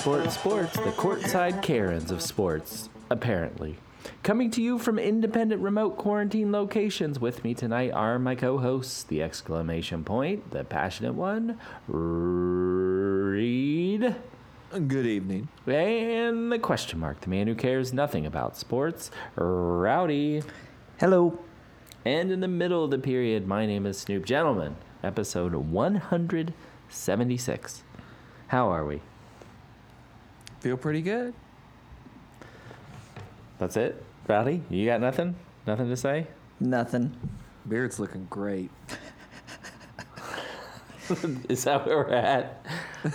Sports, sports, the courtside Karens of sports, apparently. Coming to you from independent remote quarantine locations with me tonight are my co hosts, the exclamation point, the passionate one, Reed, Good evening. and the question mark, the man who cares nothing about sports, Rowdy. Hello. And in the middle of the period, my name is Snoop Gentleman, episode 176. How are we? Feel pretty good. That's it? Rowdy, you got nothing? Nothing to say? Nothing. Beard's looking great. Is that where we're at?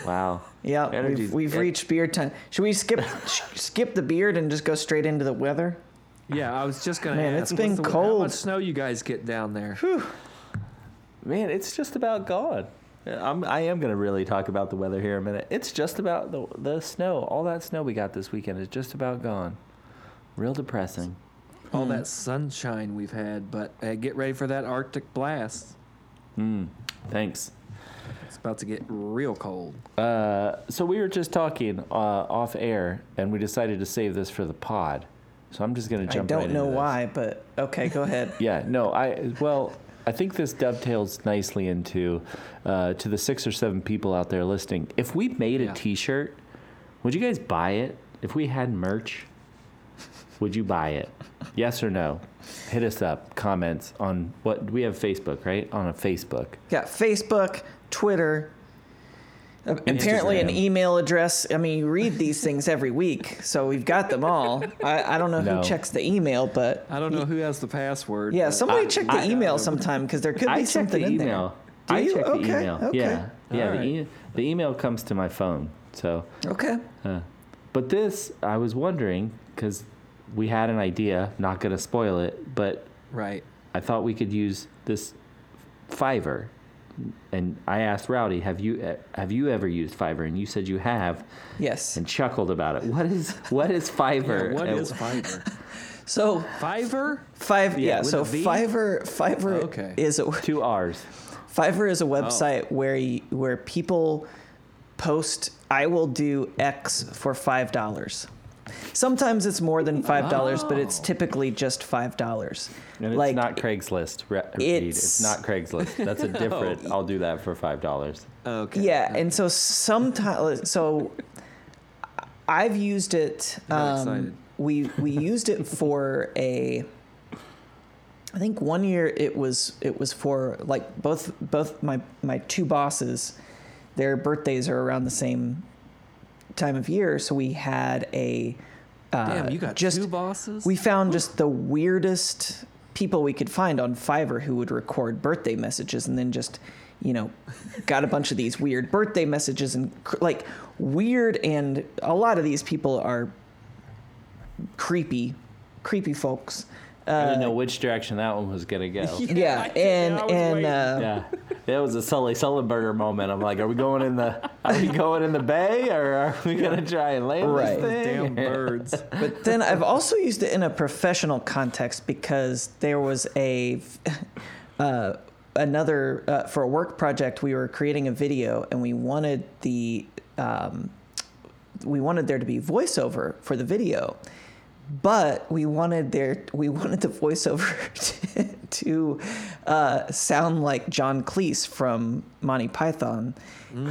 Wow. Yeah, Energy's- we've, we've yeah. reached beard time. Should we skip sh- skip the beard and just go straight into the weather? Yeah, I was just gonna Man, ask. it's been what's the- How cold. much snow you guys get down there? Man, it's just about gone. I'm, I am going to really talk about the weather here in a minute. It's just about the, the snow. All that snow we got this weekend is just about gone. Real depressing. All that sunshine we've had, but uh, get ready for that Arctic blast. Mm, thanks. It's about to get real cold. Uh, so we were just talking uh, off air, and we decided to save this for the pod. So I'm just going to jump. In. I don't right know why, but okay, go ahead. Yeah, no, I well, I think this dovetails nicely into uh, to the six or seven people out there listening. If we made a Yeah. T-shirt, would you guys buy it? If we had merch, would you buy it? Yes or no? Hit us up. Comments on what we have Facebook, right? On a Facebook. Got Facebook, Twitter. Apparently, an email address. I mean, you read these things every week, so we've got them all. I, I don't know No. who checks the email, but I don't know who has the password. yeah, somebody I- check the I- email sometime because there could be I check something the in email. there. I Do you? check the Okay, email. okay. Yeah, yeah. All The, e- the email comes to my phone. So. Okay. Uh, but this, I was wondering, because we had an idea, not going to spoil it, but right. I thought we could use this Fiverr. And I asked Rowdy, "Have you uh, have you ever used Fiverr?" And you said you have, Yes. and chuckled about it. What is what is Fiverr? Yeah, what And- is Fiverr? So Fiverr? Five, Yeah, yeah. so? Fiverr, Fiverr Oh, okay. is a two R's? Fiverr Oh. is a website where you, where people post. I will do X for five dollars. Sometimes it's more than five dollars, but it's Oh. typically just five dollars. And it's Like not Craigslist. Re- It's, it's- not Craigslist. That's a different. I'll do that for five dollars. Okay. yeah, and so sometimes so I've used it. Um, we we used it for a. I think one year it was it was for like both both my my two bosses, their birthdays are around the same time of year, so we had a. Uh, Damn, you got just two bosses? we found just the weirdest people we could find on Fiverr who would record birthday messages and then just, you know, got a bunch of these weird birthday messages and cr- like weird and a lot of these people are creepy, creepy folks. I didn't Uh, know which direction that one was gonna go. yeah, I- and and uh, Yeah, it was a Sully Sullenberger moment. I'm like, are we going in the are we going in the bay or are we gonna try and land Right. this thing? Damn birds. But then I've also used it in a professional context because there was a uh, another uh, for a work project we were creating a video and we wanted the um, we wanted there to be voiceover for the video but we wanted there we wanted the voiceover to, to uh, sound like John Cleese from Monty Python,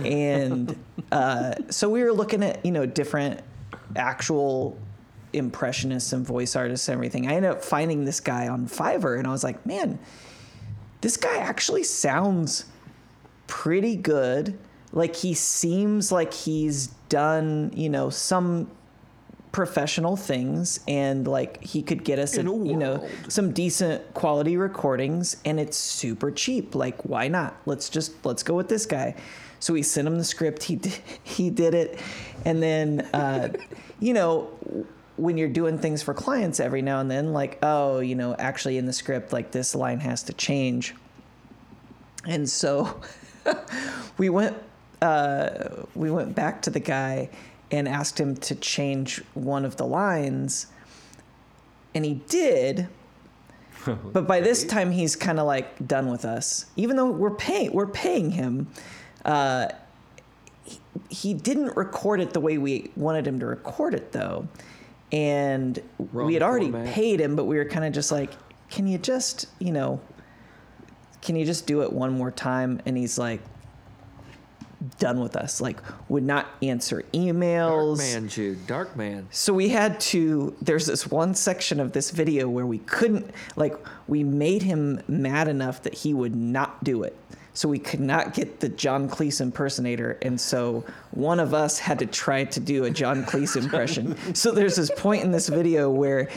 and uh, so we were looking at you know different actual impressionists and voice artists and everything. I ended up finding this guy on Fiverr, and I was like, man, this guy actually sounds pretty good. Like he seems like he's done you know some professional things and like he could get us a, you know some decent quality recordings and it's super cheap. Like why not? Let's just let's go with this guy. So we sent him the script. He did, he did it. And then uh, you know when you're doing things for clients every now and then like oh you know actually in the script like this line has to change. And so we went uh, we went back to the guy and asked him to change one of the lines and he did but by this time he's kind of like done with us even though we're paying we're paying him uh, he, he didn't record it the way we wanted him to record it though, and Wrong we had already format. paid him, but we were kind of just like, can you just you know, can you just do it one more time? And he's like. Done with us, like would not answer emails. Dark man, Jude. Dark man. So we had to. There's this one section of this video where we couldn't, like, we made him mad enough that he would not do it. So we could not get the John Cleese impersonator, and so one of us had to try to do a John Cleese impression. so there's this point in this video where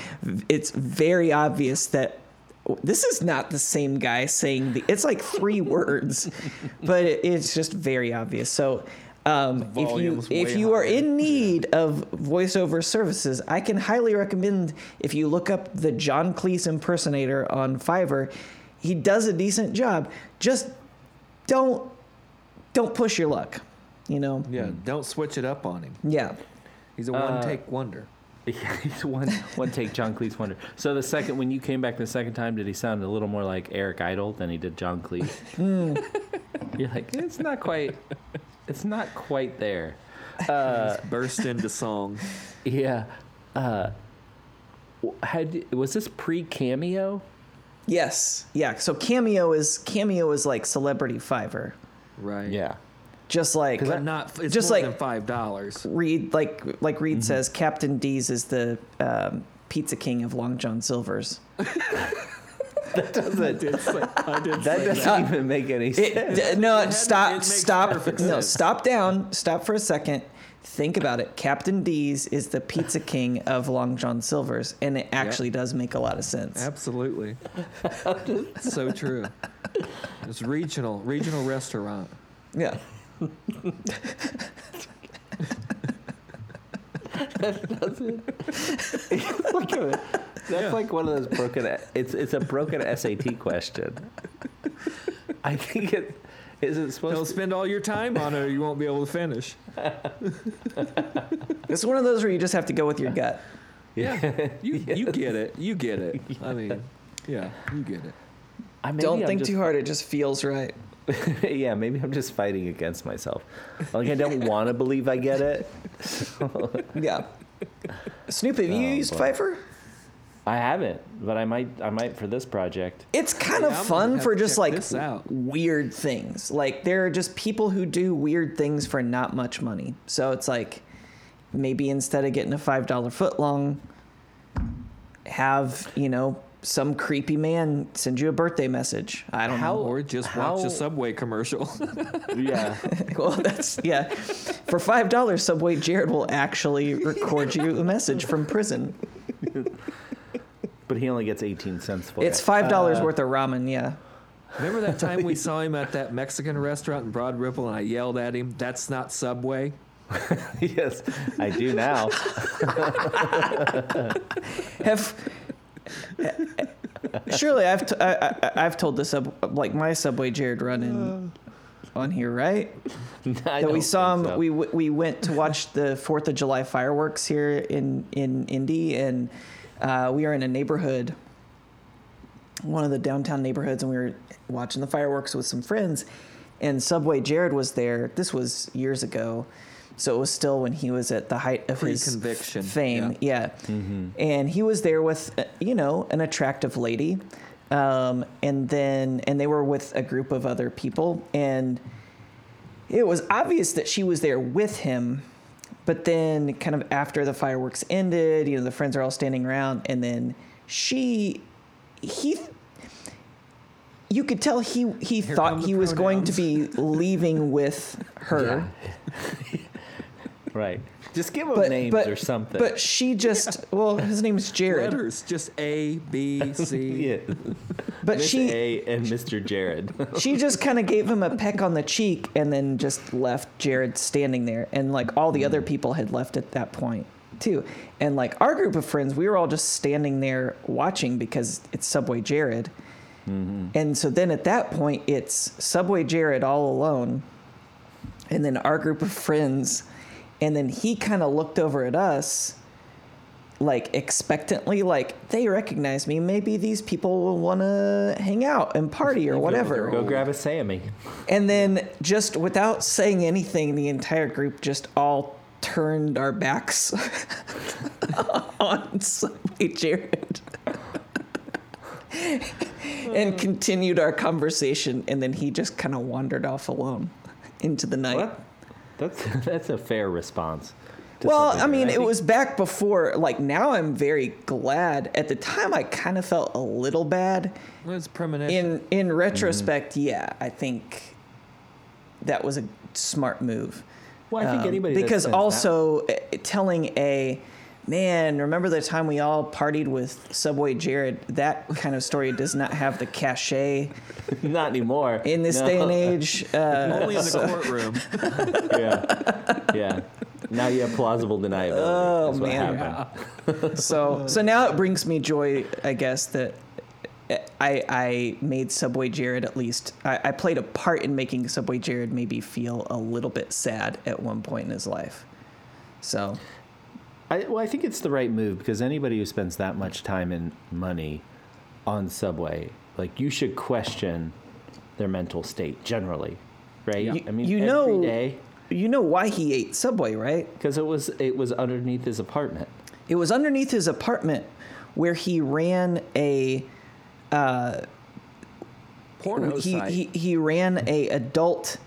it's very obvious that this is not the same guy saying the. It's like three words, but it, it's just very obvious. So. Um, if you if way you are in need of voiceover services, I can highly recommend if you look up the John Cleese impersonator on Fiverr. He does a decent job. Just don't don't push your luck. You know. Yeah, don't switch it up on him. Yeah. He's a one take wonder. Yeah, he's one one take John Cleese wonder. So the second when you came back the second time, did he sound a little more like Eric Idle than he did John Cleese? Hmm. You're like, it's not quite, it's not quite there. Burst into song. Yeah. Uh, had was this pre cameo? Yes. Yeah. So Cameo is Cameo is like celebrity Fiverr. Right. Just like But not. It's Just more like- than five dollars. Reed like like Reed says, Captain D's is the um, pizza king of Long John Silver's. that Doesn't, I did that doesn't even make any sense. It, d- no, It stop, makes stop, no, sense. stop down, stop for a second. Think about it. Captain D's is the pizza king of Long John Silver's, and it actually does make a lot of sense. Absolutely. so true. It's regional, regional restaurant. Yeah. Look at it. That's like one of those broken. It's it's a broken SAT question. I think it is it supposed Don't to. spend all your time on it, or you won't be able to finish. It's one of those where you just have to go with your gut. Yeah, you you get it. You get it. I mean, yeah, you get it. I, maybe Don't think just- too hard. It just feels right. yeah, maybe I'm just fighting against myself. Like I don't want to believe I get it. Yeah. Snoop, have you Oh, used boy. Fiverr? I haven't, but I might. I might for this project. It's kind Yeah, of I'm fun for just like weird things. Like there are just people who do weird things for not much money. So it's like maybe instead of getting a five dollar foot long, have you know some creepy man send you a birthday message. I don't How- know. Or just How- watch a Subway commercial. Yeah. Well, that's yeah. For five dollars, Subway Jared will actually record you a message from prison. but he only gets 18 cents for it. It's five dollars Uh, worth of ramen. Yeah. Remember that time we saw him at that Mexican restaurant in Broad Ripple, and I yelled at him, "That's not Subway." yes, I do now. have surely I've t- I, I, I've told the sub like my subway Jared run in on here right? That we saw him so. we we went to watch the Fourth of July fireworks here in in Indy and uh, we are in a neighborhood one of the downtown neighborhoods and we were watching the fireworks with some friends and Subway Jared was there. This was years ago so it was still when he was at the height of his Pre-conviction, fame yeah, and he was there with uh, you know an attractive lady um, and then and they were with a group of other people and it was obvious that she was there with him but then kind of after the fireworks ended you know the friends are all standing around and then she he you could tell he he Here thought he was going to be leaving with her right. Just give him but names but or something. but she just well his name is Jared Letters, just A, B, C. yeah. but Miss she A and Mr. Jared. she just kind of gave him a peck on the cheek and then just left Jared standing there. And like all the other hmm. people had left at that point too. And like our group of friends, we were all just standing there watching because it's Subway Jared. Mm-hmm. And so then at that point, it's Subway Jared all alone. And then our group of friends. And then he kind of looked over at us like expectantly, like they recognize me. Maybe these people will want to hang out and party or whatever. Go grab a Sammy. And then just without saying anything, the entire group just all turned our backs on Subway Jared. and hmm. continued our conversation and then he just kind of wandered off alone into the night. What? That's that's a fair response. Well, I mean, that it was back before. Like now, I'm very glad. At the time, I kind of felt a little bad. Well, it's premonition. In in retrospect, yeah, I think that was a smart move. Well, I think Um, anybody because spends that- also uh, telling a man, remember the time we all partied with Subway Jared? That kind of story does not have the cachet not anymore in this No. day and age. Uh, Only in the courtroom. yeah, yeah. Now you have plausible deniability. Oh, That's what man. happened. so so now it brings me joy, I guess that. I, I made Subway Jared at least. I, I played a part in making Subway Jared maybe feel a little bit sad at one point in his life. So I, well, I think it's the right move because anybody who spends that much time and money on Subway, like you should question their mental state generally, right? You- I mean, you every know- day you know why he ate Subway, right? because it was it was underneath his apartment. It was underneath his apartment where he ran a uh, Porno he, site. he he ran a adult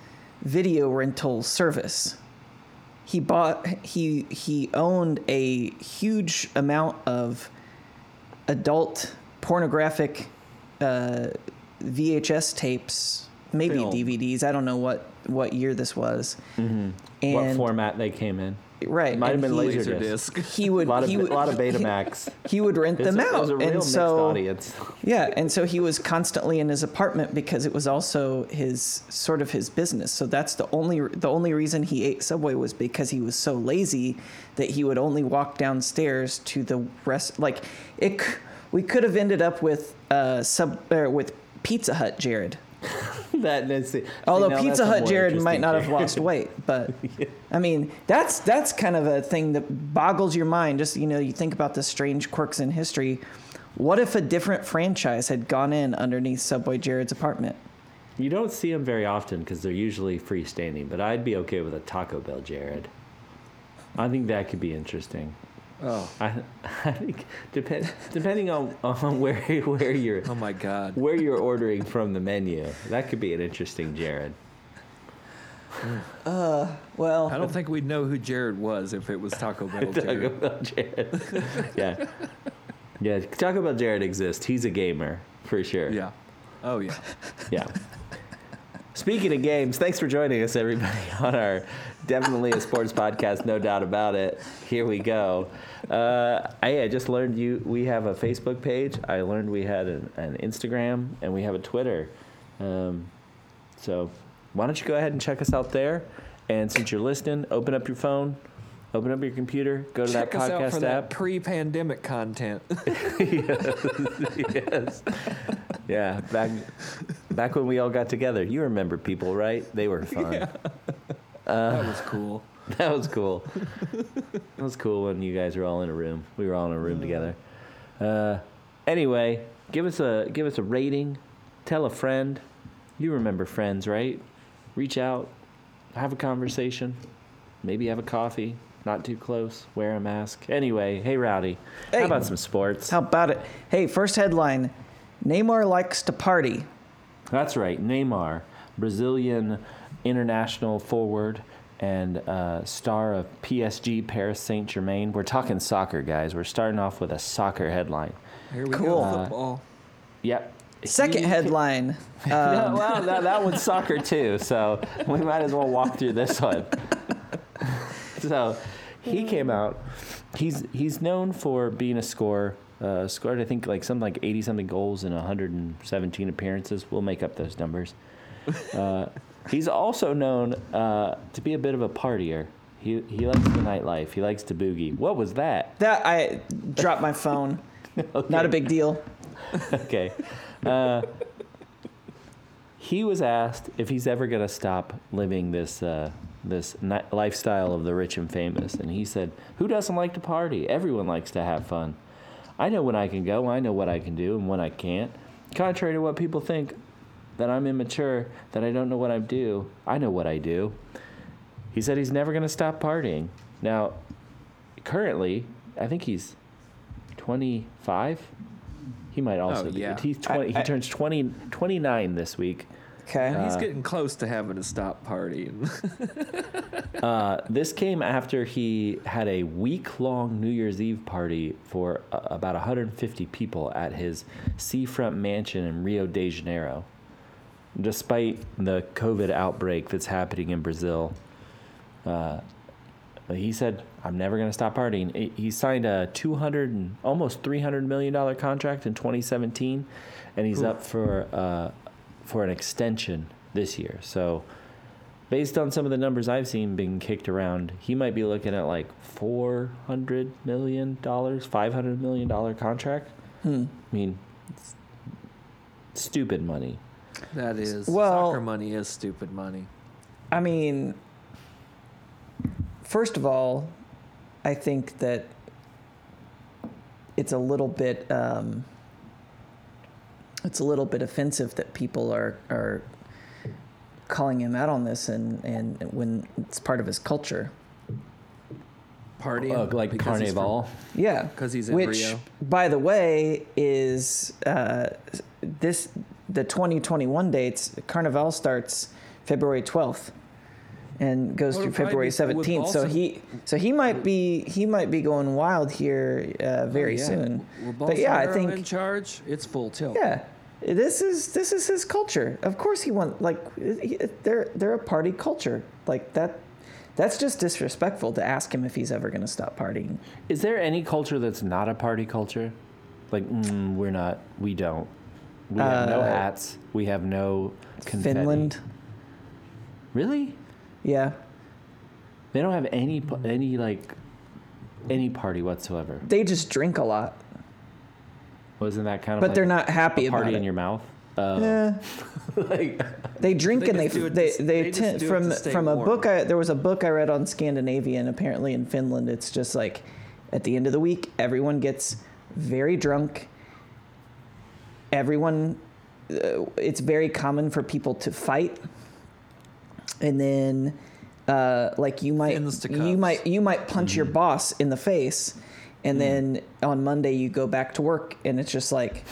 video rental service. He bought he he owned a huge amount of adult pornographic uh, VHS tapes, maybe Film. DVDs. I don't know what what year this was. And what format they came in? Right, It Might have been he, Laserdisc. Laserdisc. He would A lot of he a would, lot of he- Betamax. He would rent It's them a- it out, was a real and mixed so audience. yeah, and so he was constantly in his apartment because it was also his sort of his business. So that's the only the only reason he ate Subway was because he was so lazy that he would only walk downstairs to the rest. Like it, we could have ended up with uh sub or with Pizza Hut Jared. that that's the- see, Although now Pizza Hut Jared might not have lost weight, but I mean that's that's kind of a thing that boggles your mind. Just you know, you think about the strange quirks in history. What if a different franchise had gone in underneath Subway Jared's apartment? You don't see them very often because they're usually freestanding, but I'd be okay with a Taco Bell Jared. I think that could be interesting. Oh, I, I think depend, depending on, on where where you're oh my God. where you're ordering from the menu, that could be an interesting Jared. Uh, Well, I don't think we'd know who Jared was if it was Taco Bell Jared. Taco Jared. Bell Jared. yeah, yeah. Taco Bell Jared exists. He's a gamer for sure. Yeah. Oh yeah. Yeah. Speaking of games, thanks for joining us, everybody, on our definitely a sports podcast, no doubt about it. Here we go. Uh, I, I just learned you. We have a Facebook page. I learned we had an, an Instagram and we have a Twitter. Um, so why don't you go ahead and check us out there? And since you're listening, open up your phone, open up your computer, go to Check that us out podcast for that app. pre-pandemic content. yes. yes. Yeah, back back when we all got together. You remember people, right? They were fun. Yeah. that was cool. That was cool. That was cool when you guys were all in a room. We were all in a room together. Uh, anyway, give us a give us a rating. Tell a friend. You remember friends, right? Reach out, have a conversation, maybe have a coffee. Not too close. Wear a mask. Anyway, hey Rowdy, Hey. how about some sports? how about it? Hey, first headline: Neymar likes to party. That's right. Neymar, Brazilian international forward and uh, star of PSG Paris Saint Germain. We're talking soccer, guys. We're starting off with a soccer headline. Here we Cool. go. Football. Yep. Second He- headline: Yeah, well, that, that one's soccer too, so we might as well walk through this one. so he came out. He's he's known for being a scorer. Uh, scored I think like something like eighty something goals in 117 appearances. We'll make up those numbers. Uh, he's also known uh, to be a bit of a partier. He he likes the nightlife. He likes to boogie. What was that? That I dropped my phone. Not a big deal. okay. Uh, he was asked if he's ever going to stop living this uh, this ni- lifestyle of the rich and famous, and he said, "Who doesn't like to party? Everyone likes to have fun. I know when I can go. I know what I can do and when I can't. Contrary to what people think, that I'm immature, that I don't know what I do. I know what I do." He said he's never going to stop partying. Now, currently, I think he's 25. He might also Oh, be. yeah. He's 20, I- I- he turns 20, 29 this week. Okay. He's getting close to having to stop partying. Uh, this came after he had a week long New Year's Eve party for uh, about 150 people at his seafront mansion in Rio de Janeiro. Despite the COVID outbreak that's happening in Brazil, uh, he said, I'm never going to stop partying. He- He signed a 200 and almost 300 million dollar contract in 2017, and he's up for uh, for an extension this year. So, based on some of the numbers I've seen being kicked around, he might be looking at like 400 million dollars, 500 million dollar contract. Hmm. I mean, it's stupid money. that is Well- soccer money is stupid money. I mean, first of all, I think that it's a little bit um, it's a little bit offensive that people are are calling him out on this and and when it's part of his culture. Partying Uh, like carnival he's from- Carnival. Yeah, 'Cause he's in which, Rio. by the way, is uh, this the 2021 dates. Carnival starts February 12th and goes Well, through February probably be- with 17th. So he so he might be he might be going wild here uh, very Oh, yeah. soon. But yeah, I Bolsonaro think in charge, it's full tilt. yeah. This is this is his culture. Of course, he want like they're they're a party culture like that. That's just disrespectful to ask him if he's ever going to stop partying. Is there any culture that's not a party culture? Like, mm, we're not. We don't. We have no Uh, hats. We have no confetti. Finland, Really? Yeah, They don't have any any like any party whatsoever. they just drink a lot, Wasn't that kind of? but like they're not happy a party about in it. your mouth. Uh, Eh, like, they drink They and they just they to- they, they just tend do it from to stay from a book. I, there was a book I read on Scandinavia, and apparently in Finland, it's just like at the end of the week, everyone gets very drunk. Everyone, uh, it's very common for people to fight, and then. Uh, like you might, you might, you might punch Mm. your boss in the face, and then on Monday you go back to work, and it's just like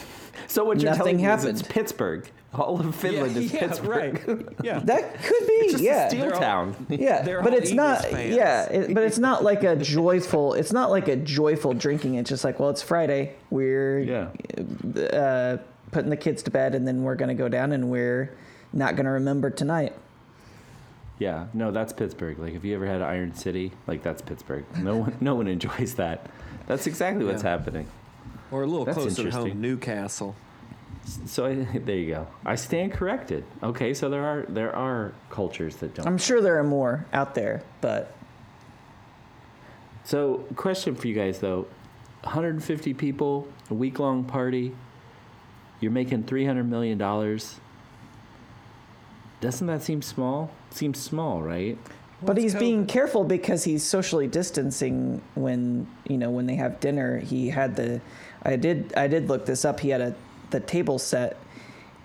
so what you're Nothing telling me is it's. Pittsburgh. All of Finland is yeah, Pittsburgh. right. Yeah. that could be, Just yeah, a steel They're all- town. Yeah, They're but it's Eagles not. fans. Yeah, it, but it's not like a joyful. It's not like a joyful drinking. It's just like, well, it's Friday. We're Yeah. uh, putting the kids to bed, and then we're gonna go down, and we're not gonna remember tonight. Yeah, no, that's Pittsburgh. Like, if you ever had Iron City, like that's Pittsburgh. No one, no one enjoys that. That's exactly what's Yeah. happening. Or a little That's closer to home, Newcastle. So I, there you go. I stand corrected. Okay, so there are there are cultures that don't. I'm sure there are more out there, but So, question for you guys though: 150 people, a week long party. You're making 300 million dollars. Doesn't that seem small? Seems small, right? but it's he's being careful because he's socially distancing when you know when they have dinner. He had the, I did I did look this up. He had a the table set,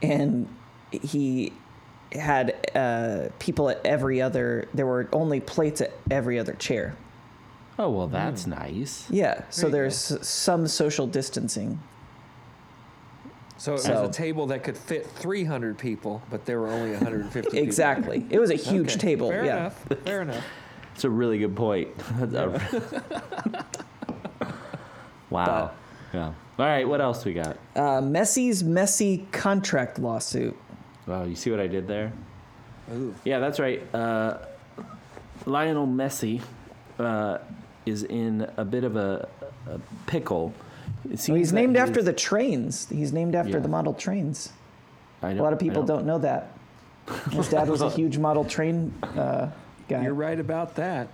and he had uh, people at every other. There were only plates at every other chair. Oh well, that's nice. Yeah, so There there's s some social distancing. So it was So- a table that could fit 300 people, but there were only 150 people. Exactly. It was a huge Okay, table. Fair yeah. enough. Fair enough. It's a really good point. That's a- wow. yeah. All right. What else we got? Uh, Messi's messy contract lawsuit. Wow. You see what I did there? Ooh. Yeah, that's right. Uh, Lionel Messi uh, is in a bit of a, a pickle. It Well, he's that named after the trains. He's named after Yeah. the model trains. a lot of people don't. know that. His dad was a huge model train uh, guy. You're right about that.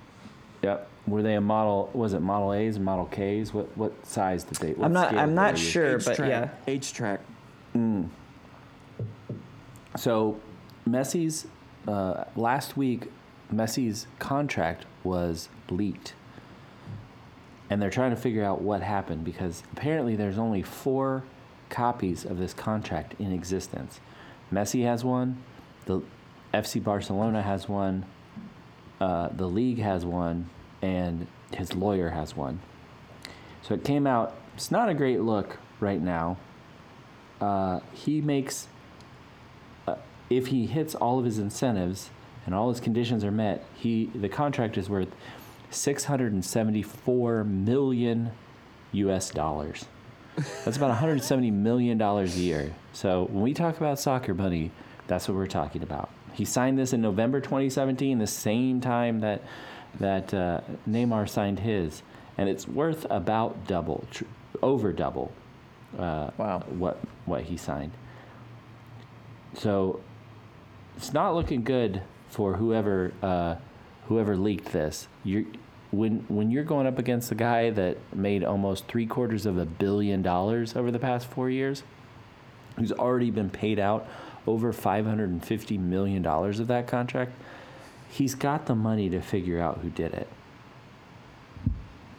Yep. Were they a model? Was it Model A's Model K's? What what size did they? What I'm not. I'm not sure, but H-track. yeah. H track. So, Messi's uh, last week, Messi's contract was leaked, and they're trying to figure out what happened because apparently there's only four copies of this contract in existence. Messi has one, the FC Barcelona has one, uh, the league has one, and his lawyer has one. So it came out. It's not a great look right now. Uh, he makes uh, if he hits all of his incentives and all his conditions are met, he the contract is worth 674 million US dollars. That's about 170 million dollars a year. So when we talk about soccer money, that's what we're talking about. He signed this in November 2017, the same time that that uh, Neymar signed his, and it's worth about double, tr- over double, uh, Wow. what what he signed. So it's not looking good for whoever uh, whoever leaked this. You're when when you're going up against the guy that made almost three quarters of a billion dollars over the past four years, who's already been paid out over five hundred and fifty million dollars of that contract. He's got the money to figure out who did it.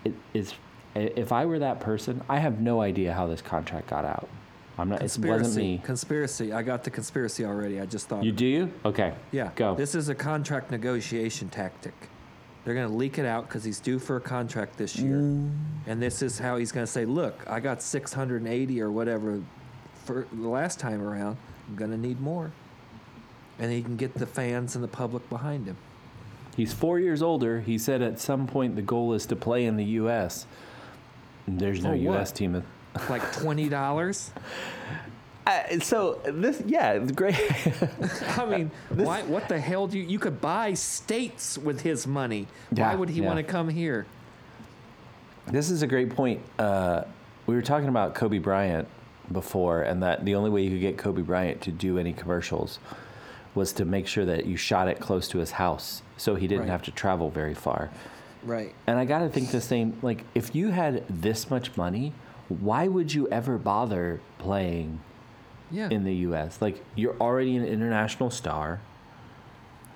It is. If I were that person, I have no idea how this contract got out. I'm not. It wasn't Conspiracy. me. Conspiracy. I got the conspiracy already. I just thought. You do you? Okay. Yeah. Go. This is a contract negotiation tactic. They're going to leak it out because he's due for a contract this year, mm. and this is how he's going to say, "Look, I got 680 or whatever for the last time around. I'm going to need more." And he can get the fans and the public behind him. He's four years older. He said at some point the goal is to play in the U.S. There's no For what? U.S. team. Like twenty dollars. Uh, so this, yeah, it's great. I mean, why? What the hell do you? You could buy states with his money. Yeah, why would he yeah. want to come here? this is a great point. Uh, we were talking about Kobe Bryant before, and that the only way you could get Kobe Bryant to do any commercials was to make sure that you shot it close to his house, so he didn't Right. have to travel very far. Right. And I got to think the same. Like, if you had this much money, why would you ever bother playing Yeah. in the U.S. Like you're already an international star.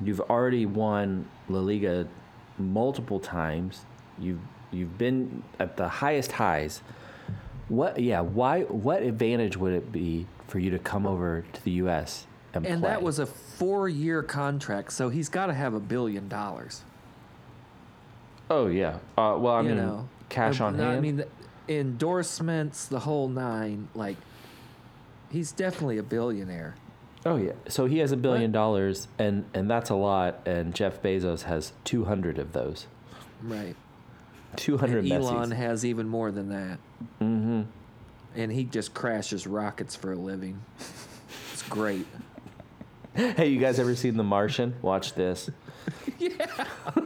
You've already won La Liga multiple times. You've you've been at the highest highs. What? Yeah. Why? What advantage would it be for you to come over to the U.S. and, and play? that was a four-year contract, so he's got to have a billion dollars. Oh yeah. Uh, well, I you mean, know, cash on no, hand. I mean, endorsements, the whole nine. Like, he's definitely a billionaire. oh yeah. So he has a billion dollars, and and that's a lot. And Jeff Bezos has two hundred of those. Right. Two hundred. Elon has even more than that. Mm-hmm. And he just crashes rockets for a living. It's great. Hey, you guys ever seen The Martian? Watch this. Yeah.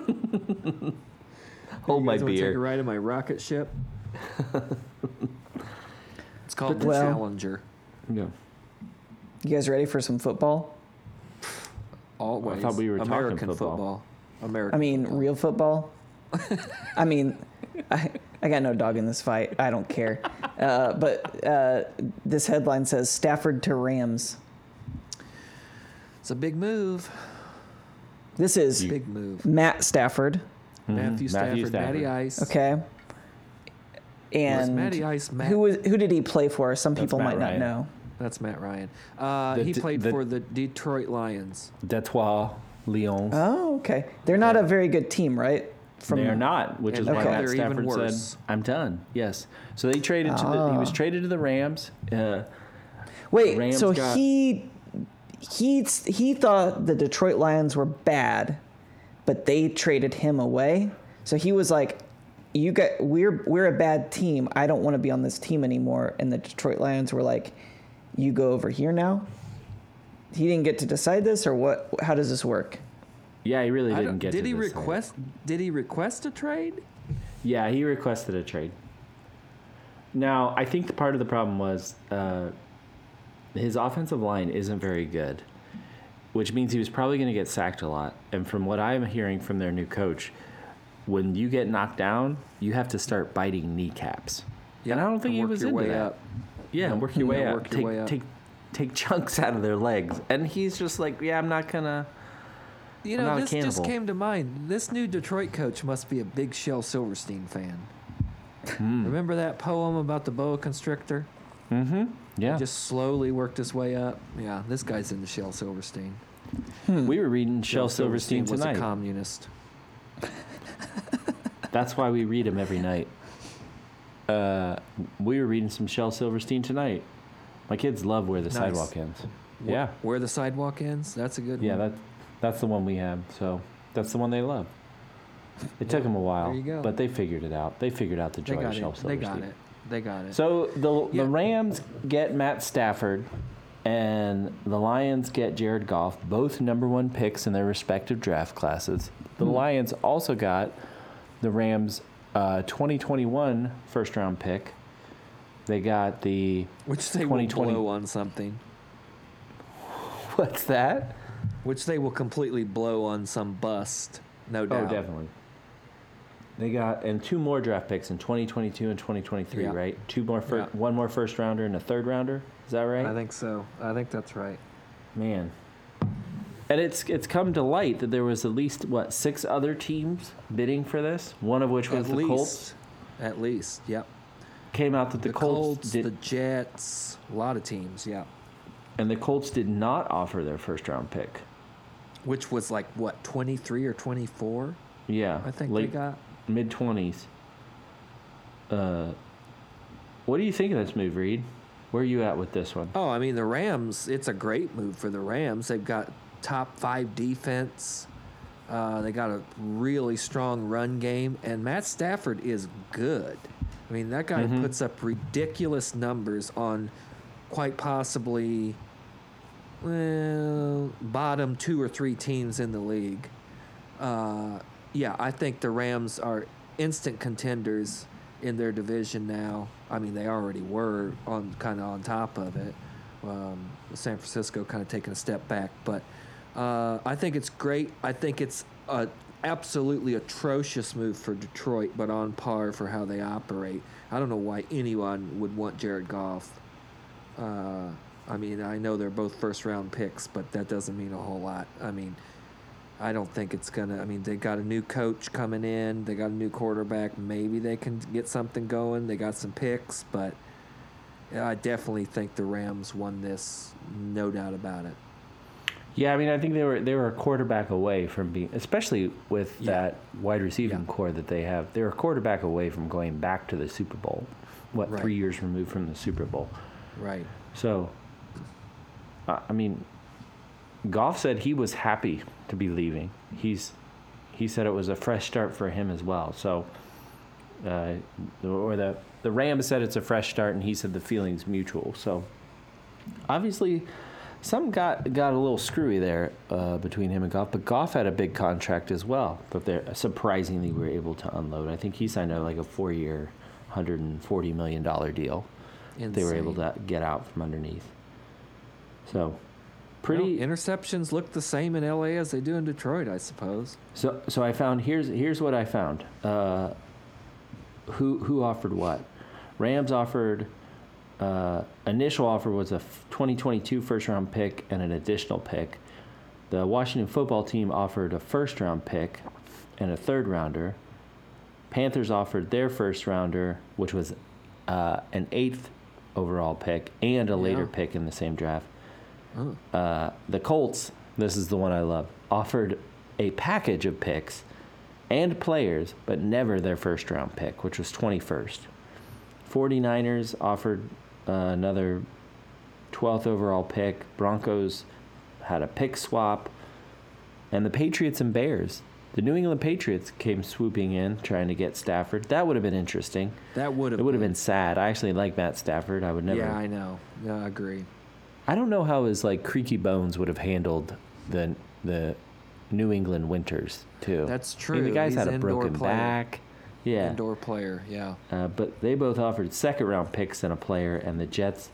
Hold You my wanna Take a beer. ride in my rocket ship. it's called the Well- Challenger. Yeah. You guys ready for some football? Always. thought we were talking American football. American. I mean, football. real football. I mean, I, I got no dog in this fight. I don't care. Uh, but uh, this headline says Stafford to Rams. it's a big move. This is Big move. Matt Stafford. Matthew Stafford, Matthew Matty Ice. Okay. Was And Matty Ice Matt? who was who did he play for? Some That's people Matt might Ryan. not know. That's Matt Ryan. Uh, The he d- played the- for the Detroit Lions. Detroit Lions. Oh, okay. They're not a very good team, right? they are not, which is And why now Matt they're even Stafford worse. said, "I'm done." Yes. So they traded to the. He was Ah. traded to the Rams. Uh, Wait, Rams so got- he he he thought the Detroit Lions were bad, but they traded him away. So he was like, "You got we're we're a bad team. I don't want to be on this team anymore." And the Detroit Lions were like, "You go over here now." He didn't get to decide this, or what? How does this work? yeah, he really didn't don't- get. did to he decide. request? Did he request a trade? Yeah, he requested a trade. Now, I think the part of the problem was uh, his offensive line isn't very good, which means he was probably going to get sacked a lot. And from what I'm hearing from their new coach, when you get knocked down, you have to start biting kneecaps. and I don't think he was your into way that. up. Yeah, and work your way Yeah, up. work your take, way up. take take chunks out of their legs, and he's just like, yeah, I'm not gonna. You I'm know, this just came to mind. This new Detroit coach must be a big Shel Silverstein fan. Hmm. Remember that poem about the boa constrictor? Mm-hmm. Yeah. Just slowly worked his way up. Yeah, this guy's into Shel Silverstein. we were reading Shel Silverstein was a communist. That's why we read them every night. Uh, we were reading some Shel Silverstein tonight. My kids love where the Nice. sidewalk ends. Wh- Yeah. Where the sidewalk ends? That's a good Yeah, one. Yeah, that that's the one we have. So that's the one they love. It took them a while, there you go. but they figured it out. They figured out the joy of Shel it. They got it. They got it. So the Yeah. the Rams get Matt Stafford, and the Lions get Jared Goff, both number one picks in their respective draft classes. The Hmm. Lions also got the Rams' uh, 2021 first round pick. They got the Which they will blow on something. what's that? Which they will completely blow on some bust. No doubt. Oh, definitely. They got and two more draft picks in 2022 and 2023, Yeah. right? Two more, fir- Yeah. one more first rounder and a third rounder. Is that right? I think so. I think that's right. Man. And it's it's come to light that there was at least what six other teams bidding for this. One of which was At the least. Colts. At least. Yep. Came out that the, The, Colts, Colts, did, the Jets, a lot of teams, yeah. and the Colts did not offer their first round pick. Which was like what, 23 or 24? Yeah, I think late they got. mid twenties. Uh, what do you think of this move, Reed? Where are you at with this one? Oh, I mean the Rams. It's a great move for the Rams. They've got top five defense. Uh, they got a really strong run game, and Matt Stafford is good. I mean that guy Mhm. puts up ridiculous numbers on quite possibly well bottom two or three teams in the league. Uh, yeah, I think the Rams are instant contenders in their division now. I mean, they already were on kind of on top of it. Um, San Francisco kind of taking a step back, but uh, I think it's great. I think it's a absolutely atrocious move for Detroit, but on par for how they operate. I don't know why anyone would want Jared Goff. Uh, I mean, I know they're both first round picks, but that doesn't mean a whole lot. I mean, I don't think it's gonna. I mean, they got a new coach coming in. They got a new quarterback. Maybe they can get something going. They got some picks, but I definitely think the Rams won this, no doubt about it. Yeah, I mean, I think they were they were a quarterback away from being, especially with Yeah. that wide receiving Yeah. core that they have. They're a quarterback away from going back to the Super Bowl. What Right. three years removed from the Super Bowl? Right. So, I mean, Goff said he was happy to be leaving. He's he said it was a fresh start for him as well. So, uh, or the the Rams said it's a fresh start, and he said the feeling's mutual. So, obviously, some got got a little screwy there uh, between him and Goff, but Goff had a big contract as well that they surprisingly were able to unload. I think he signed a, like a four year, hundred and forty million dollar deal they were able to get out from underneath. So, pretty. Interceptions look the same in LA as they do in Detroit, I suppose. so, so I found here's here's what I found. Uh, who who offered what? Rams offered. Uh, initial offer was a 2022 first round pick and an additional pick. The Washington football team offered a first round pick and a third rounder. Panthers offered their first rounder, which was uh, an eighth overall pick and a later Yeah. pick in the same draft. Oh. Uh, the Colts, this is the one I love, offered a package of picks and players, but never their first round pick, which was 21st. 49ers offered uh, another 12th overall pick. Broncos had a pick swap. And the Patriots and Bears. The New England Patriots came swooping in trying to get Stafford. That would have been interesting. That would have. It would have been sad. I actually like Matt Stafford. I would never. Yeah, I know. Yeah, I agree. I don't know how his like creaky bones would have handled the the New England winters too. That's I mean, the guy's He's had a broken player. back. Yeah. Indoor player. Yeah. Uh, but they both offered second round picks and a player, and the Jets,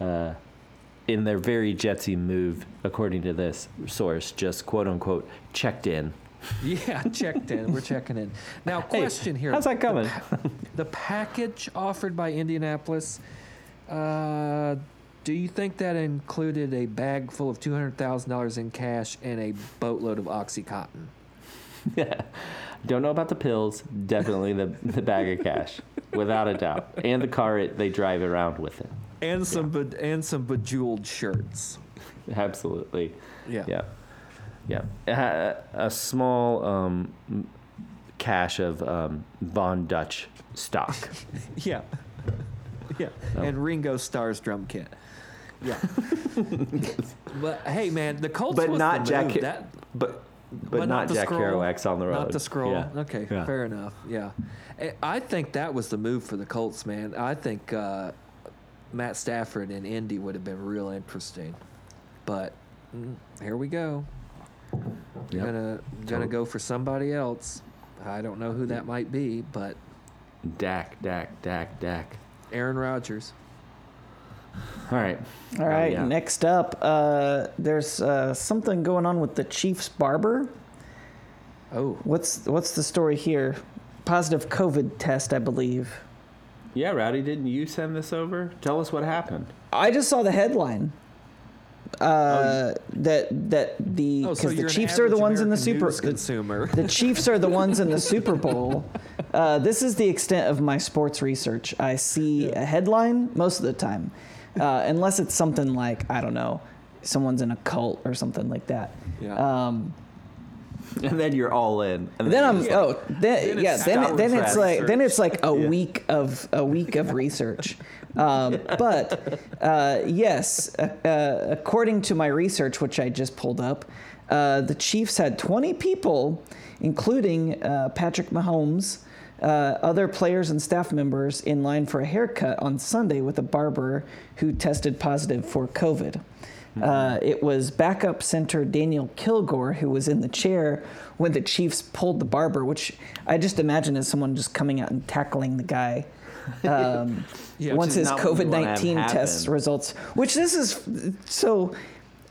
uh, in their very Jetsy move, according to this source, just quote unquote checked in. Yeah, checked in. We're checking in. Now, Hey, question here. How's that coming? The package offered by Indianapolis, uh, Do you think that included a bag full of two hundred thousand dollars in cash and a boatload of OxyContin? Yeah. Don't know about the pills. Definitely the, the bag of cash, without a doubt, and the car it, they drive around with it. And some be- and some bejeweled shirts. Absolutely. Yeah. Yeah. Yeah. A, a small um, cache of um, Von Dutch stock. Yeah. Yeah. Oh. And Ringo Starr's drum kit. Yeah. but hey, man, the Colts But was not the Jack move. That, but but, but not, the Jack scroll, Kerouac's on the road. Not the scroll. Yeah. Okay, Yeah. fair enough. Yeah, I- I think that was the move for the Colts, man. I think uh, Matt Stafford in Indy would have been real interesting, but mm, here we go. Yep. Gonna gonna go for somebody else. I don't know who that might be, but Dak, Dak, Dak, Dak. Aaron Rodgers. All right. All right, yeah. next up, uh, there's uh, something going on with the Chiefs barber. Oh, What's what's the story here? Positive COVID test, I believe. Yeah, Rowdy, didn't you send this over? Tell us what happened. I just saw the headline. Uh, that that the oh, because so the Chiefs are the average ones in the Super. consumer. The Chiefs are the ones in the Super Bowl. Uh, this is the extent of my sports research. I see a headline most of the time, uh, unless it's something like I don't know, someone's in a cult or something like that. Yeah. Um, And then you're all in. And then I'm Yeah. oh then, Then yeah it's then then it's Research. like then it's like a Yeah. week of a week of research. Um, but uh, yes, uh, uh, according to my research, which I just pulled up, uh, the Chiefs had 20 people, including uh, Patrick Mahomes, uh, other players and staff members, in line for a haircut on Sunday with a barber who tested positive for COVID. Uh, it was backup center Daniel Kilgore who was in the chair when the Chiefs pulled the barber, which I just imagine as someone just coming out and tackling the guy. Um, Yeah, once his not what we COVID wanna have 19 test results, which this is so.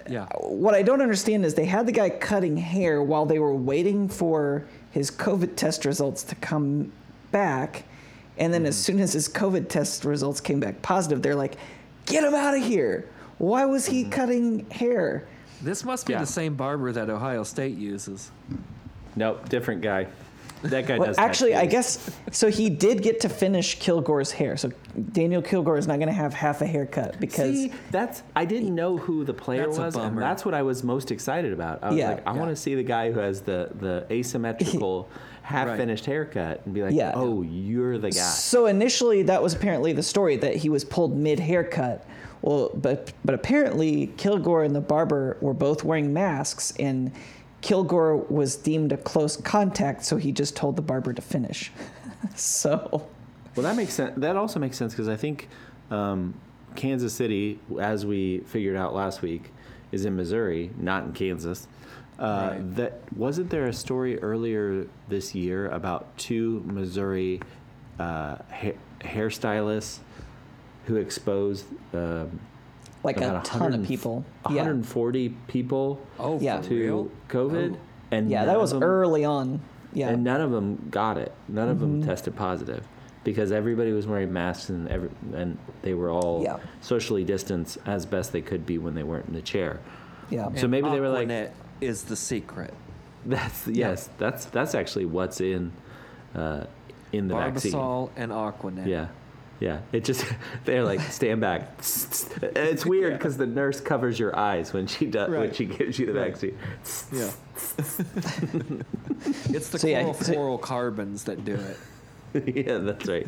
yeah. What I don't understand is they had the guy cutting hair while they were waiting for his COVID test results to come back. And then as mm-hmm. soon as his COVID test results came back positive, they're like, get him out of here. Why was he mm-hmm. cutting hair? This must be Yeah. the same barber that Ohio State uses. Nope, different guy. That guy Well, does. actually, I guess so. He did get to finish Kilgore's hair. So Daniel Kilgore is not going to have half a haircut because See, that's I didn't know who the player That's a was, and bummer. that's what I was most excited about. I was Yeah. like, I Yeah. want to see the guy who has the the asymmetrical, half finished haircut, and be like, Yeah. oh, you're the guy. So initially, that was apparently the story that he was pulled mid haircut. Well, but but apparently Kilgore and the barber were both wearing masks, and Kilgore was deemed a close contact, so he just told the barber to finish. so Well, that makes sense. That also makes sense because I think um, Kansas City, as we figured out last week, is in Missouri, not in Kansas. Uh, Right. That wasn't there a story earlier this year about two Missouri uh, ha- hairstylists who exposed um, like a ton of people. Yeah, 140 people Oh, Yeah. to real? COVID, Oh. and yeah, that was them- early on. Yeah, and none of them got it. None of Mm-hmm. them tested positive because everybody was wearing masks and every, and they were all Yeah. socially distanced as best they could be when they weren't in the chair. yeah. So maybe they were like- Aquanet is the secret. That's yes, that's that's actually what's in uh, in the vaccine. Barbasol and Aquanet. Yeah. Yeah, it just they're like stand back. It's weird because the nurse covers your eyes when she does when she gives you the Right. vaccine. Yeah. it's the So, yeah, so- that do it. yeah, that's right.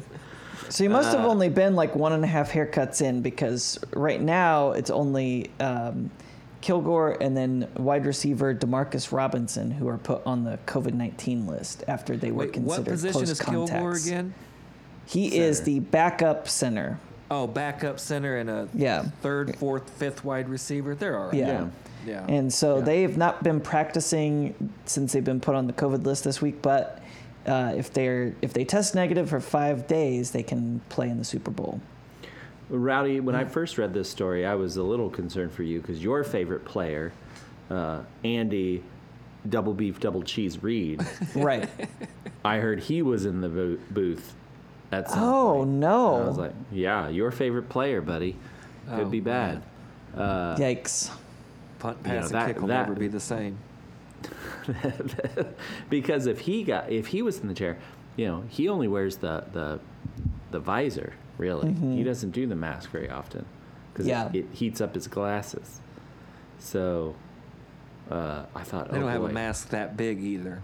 So you must have Uh, only been like one and a half haircuts in because right now it's only um, Kilgore and then wide receiver Demarcus Robinson who are put on the COVID nineteen list after they were Wait, considered what position close is contacts. Kilgore again? He is the backup center. Oh, backup center and a Yeah. third, fourth, fifth wide receiver. They're all right. Yeah. Yeah. Yeah. And so Yeah. they've not been practicing since they've been put on the COVID list this week. But uh, if they're if they test negative for five days, they can play in the Super Bowl. Rowdy, when I first read this story, I was a little concerned for you because your favorite player, uh, Andy, double beef, double cheese Reid, Right. I heard he was in the bo- booth at some oh point. no. And I was like, yeah, your favorite player, buddy. Could Oh, be bad. Uh, Yikes. Punt, You know, pass, that- and kick will that- never be the same. because if he got if he was in the chair, you know, he only wears the the the visor. Really, he doesn't do the mask very often because Yeah. it, heats up his glasses. So uh, I thought, They oh don't have a mask that big either.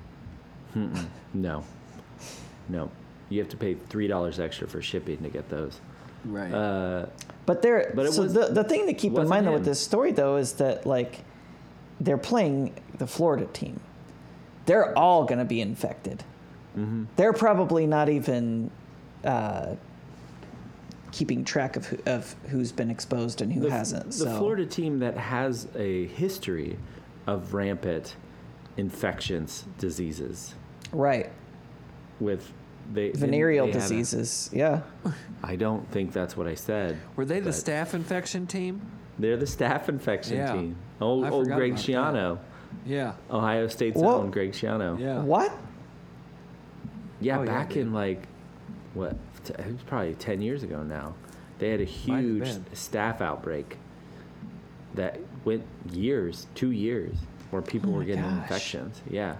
No, no, you have to pay three dollars extra for shipping to get those. Right. Uh, But there, But it so was- the, the thing to keep in wasn't mind though with this story though is that like they're playing the Florida team. They're all going to be infected. Mm-hmm. They're probably not even uh, keeping track of who, of who's been exposed and who the, hasn't. The so Florida team that has a history of rampant infections, diseases right, with they they- venereal they had a- diseases. yeah, I don't think that's what I said. Were they the but staph infection team? They're the staph infection Yeah. team. Old, old Greg about that. Yeah. Ohio State's Whoa. own Greg Schiano. Yeah. what? Yeah, Oh, back dude. in like what? t- It was probably ten years ago now. They had a huge been. staph outbreak that went years, two years, where people Oh were getting gosh. infections. Yeah.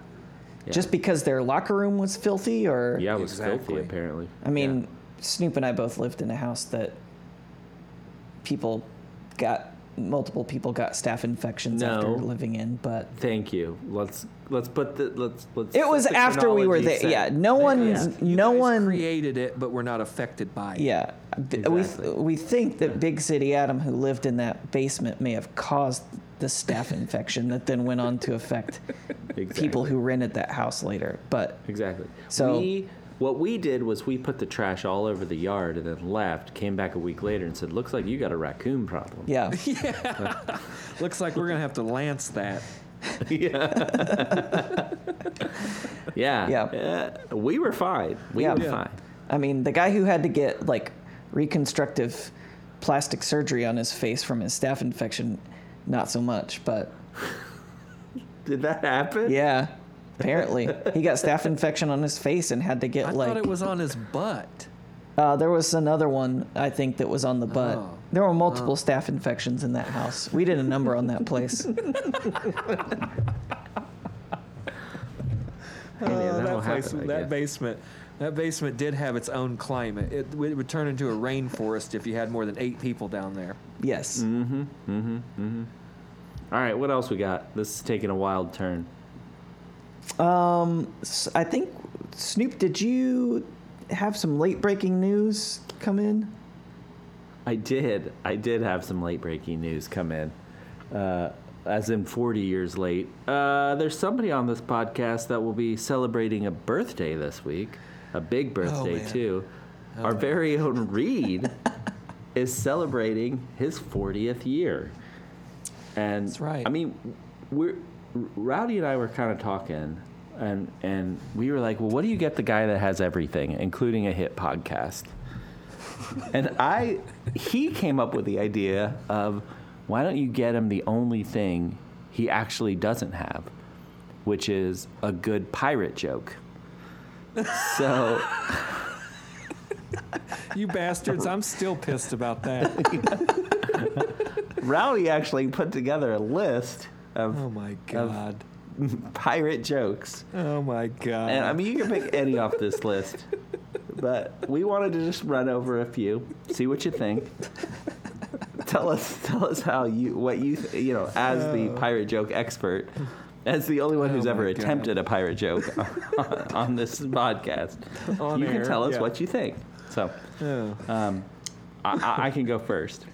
Yeah. Just because their locker room was filthy, or yeah, it was Exactly. filthy apparently. I mean, Snoop and I both lived in a house that people got multiple people got staph infections after living in, but Thank you. Let's let's put the let's let's. it was after we were chronology there. Yeah, no one, Yeah. No one. created it, but we're not affected by it. Yeah, Exactly. we we think that Big City Adam, who lived in that basement, may have caused the staph infection that then went on to affect Exactly. people who rented that house later. But Exactly. So- we what we did was we put the trash all over the yard and then left. Came back a week later and said, "Looks like you got a raccoon problem." yeah, yeah. Looks like we're gonna have to lance that. Yeah. Yeah. Uh, we were fine. We Yeah. were Yeah. fine. I mean, the guy who had to get like reconstructive plastic surgery on his face from his staph infection, not so much. But Did that happen? yeah, apparently he got staph infection on his face and had to get I like. thought it was on his butt. uh, there was another one I think that was on the butt. Oh. There were multiple staph infections in that house. We did a number on that place. Oh, that'll place, happen, that basement, that basement did have its own climate. It, it would turn into a rainforest if you had more than eight people down there. Yes. Mm. Hmm. Mm hmm. Mm hmm. All right. What else we got? This is taking a wild turn. Um, s- I think Snoop, did you have some late breaking news come in? I did. I did have some late breaking news come in. Uh, as in 40 years late. Uh, there's somebody on this podcast that will be celebrating a birthday this week, a big oh, birthday, man. too. Oh, Our very own Reed is celebrating his 40th year. And That's right. I mean, we're Rowdy and I were kind of talking, and and we were like, well, what do you get the guy that has everything, including a hit podcast? and I, he came up with the idea of, why don't you get him the only thing he actually doesn't have, which is a good pirate joke. So You bastards! I'm still pissed about that. Rowdy actually put together a list of Oh my god! pirate jokes. Oh my god! And I mean, you can pick any off this list, but we wanted to just run over a few, see what you think. Tell us, tell us how you, what you, th- you know, as the oh. pirate joke expert, as the only one who's Oh ever God. attempted a pirate joke on, on this podcast, On you air, can tell us yeah. what you think. So, Oh. um, I, I, I can go first.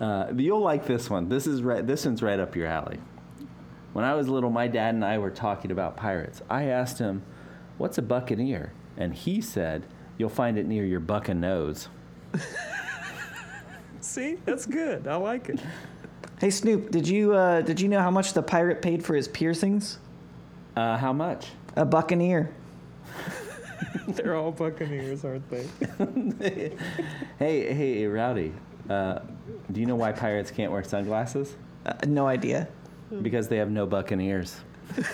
Uh, you'll like this one. This is right. This one's right up your alley. When I was little, my dad and I were talking about pirates. I asked him, "What's a buccaneer?" And he said, "You'll find it near your bucca nose." See, that's good. I like it. Hey Snoop, did you uh, did you know how much the pirate paid for his piercings? Uh, how much? A buccaneer. They're all buccaneers, aren't they? Hey, hey, Rowdy. Uh, do you know why pirates can't wear sunglasses? Uh, no idea. Because they have no buccaneers.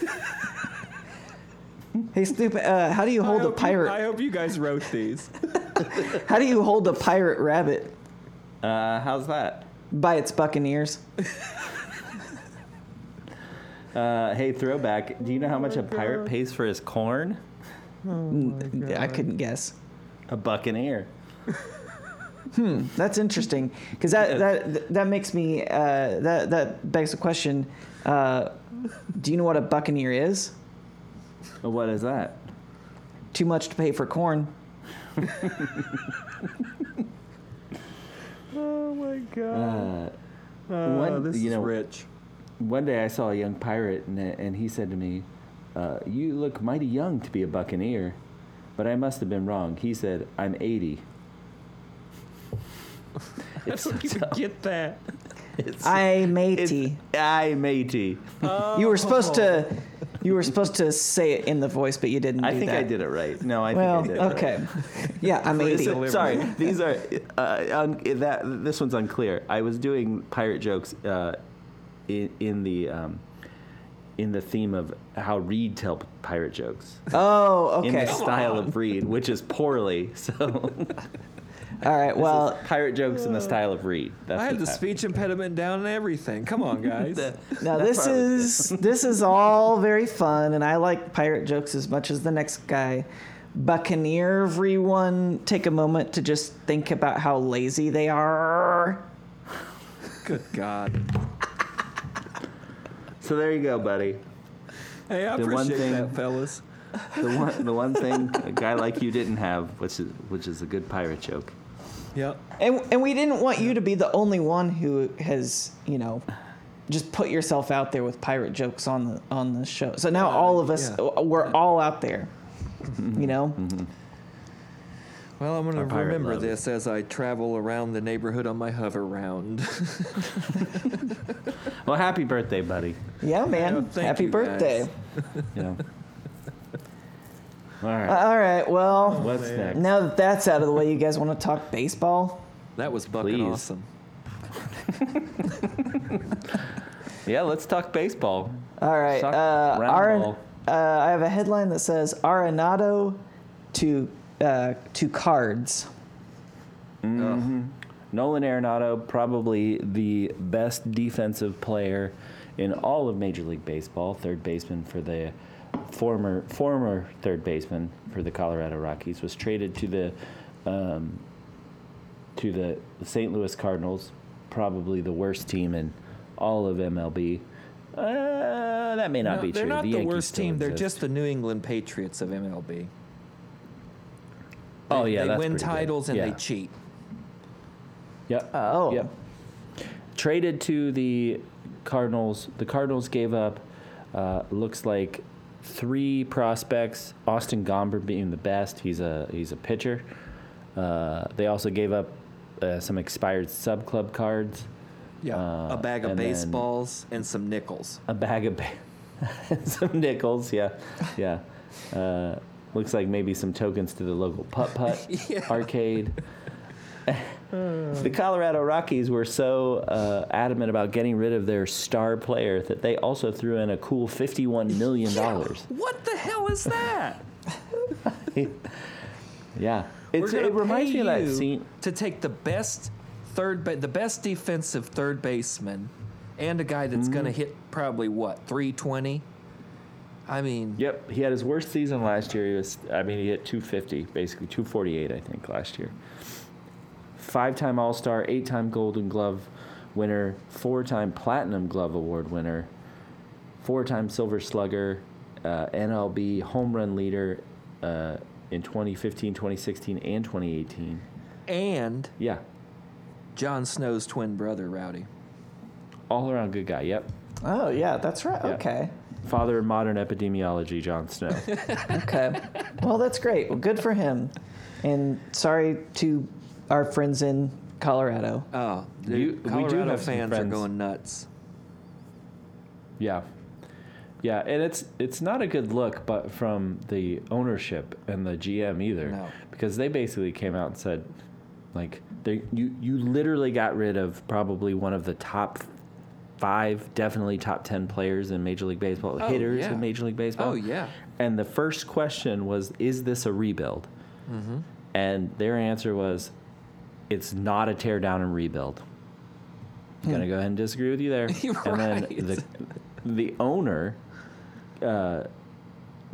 Hey Snoop, uh, how do you hold a hope you- pirate? I hope you guys wrote these. How do you hold a pirate rabbit? Uh, how's that? By its Buccaneers. Uh, hey, throwback. Do you know how much a pirate pays for his corn? I couldn't guess. A buccaneer. Hmm, that's interesting because that, that that makes me uh, that that begs the question. Uh, do you know what a buccaneer is? What is that? Too much to pay for corn. Oh my god. Uh, one, this you is know, rich. one day I saw a young pirate, and, and he said to me, uh, "You look mighty young to be a buccaneer," but I must have been wrong. He said, "I'm 80." I don't even get that. It's, I it's, matey. I matey. You were supposed to you were supposed to say it in the voice, but you didn't. I do think that. I did it right. No, I Well, think I did. it okay. Yeah, I'm right. 80. Listen, sorry, these are uh, un, that. This one's unclear. I was doing pirate jokes uh, in, in the um, in the theme of how Reed tell pirate jokes Oh, okay. in the style of Reed, which is poorly. So All right. Well, pirate jokes in the style of Reed. That's I had the happening. speech impediment down and everything. Come on, guys. now this is this is all very fun, and I like pirate jokes as much as the next guy. Buccaneer, everyone, take a moment to just think about how lazy they are. Good God. So there you go, buddy. Hey, I The one appreciate thing- that, fellas. The one, the one thing a guy like you didn't have, which is which is a good pirate joke. Yep. And and we didn't want you to be the only one who has, you know, just put yourself out there with pirate jokes on the on the show. So now all of us yeah. Uh, we're all out there. You know? Mm-hmm. Mm-hmm. Well, I'm going to remember love. this as I travel around the neighborhood on my hover round. Well, happy birthday, buddy. Yeah, man. Yeah, thank Happy you, birthday. guys. You know. All right. All right. Well, What's next? now that that's out of the way, you guys want to talk baseball? that was bucking Please. awesome. Yeah, let's talk baseball. All right. Suck Uh, round Aren- uh, I have a headline that says Arenado to uh, to cards. Nolan Arenado, probably the best defensive player in all of Major League Baseball, third baseman for the former former third baseman for the Colorado Rockies, was traded to the um, to the St. Louis Cardinals, probably the worst team in all of MLB. Uh, that may not No, be they're true. not the, Yankees worst still team. They're exist. just the New England Patriots of MLB. oh yeah, they that's win pretty good. titles and yeah. they cheat. Yep. Oh. Yep. Traded to the Cardinals. The Cardinals gave up, uh, looks like, three prospects. Austin Gomber being the best. He's a he's a pitcher. Uh, they also gave up uh, some expired sub club cards, Yeah. Uh, a bag of and baseballs and some nickels. a bag of ba- some nickels. Yeah, yeah. Uh, looks like maybe some tokens to the local putt putt Yeah. arcade. the Colorado Rockies were so uh, adamant about getting rid of their star player that they also threw in a cool $51 million. What the hell is that? Yeah. It's, it reminds me of that scene. to take the best third, ba- the best defensive third baseman, and a guy that's Mm-hmm. going to hit probably what three twenty. I mean, Yep, he had his worst season last year. He was, I mean, he hit 250, basically 248, I think, last year. Five-time All-Star, eight-time Golden Glove winner, four-time Platinum Glove Award winner, four-time Silver Slugger, uh, NLB home run leader uh, in 2015, 2016, and 2018. and Yeah, John Snow's twin brother, Rowdy. all-around good guy. Yep, Oh yeah, that's right. Okay. father of modern epidemiology, John Snow. Okay. well, that's great. Well, good for him. And sorry to our friends in Colorado. Oh, You- dude, we do Colorado have some fans are friends. going nuts. Yeah. Yeah, and it's it's not a good look, but from the ownership and the GM either, No. because they basically came out and said, like, they you you literally got rid of probably one of the top five, definitely top ten players in Major League Baseball, Oh, hitters yeah. in Major League Baseball. Oh yeah. And the first question was, "Is this a rebuild?" Mm-hmm. And their answer was, it's not a tear down and rebuild. I'm gonna go ahead and disagree with you there. You're and then right. the the owner, uh,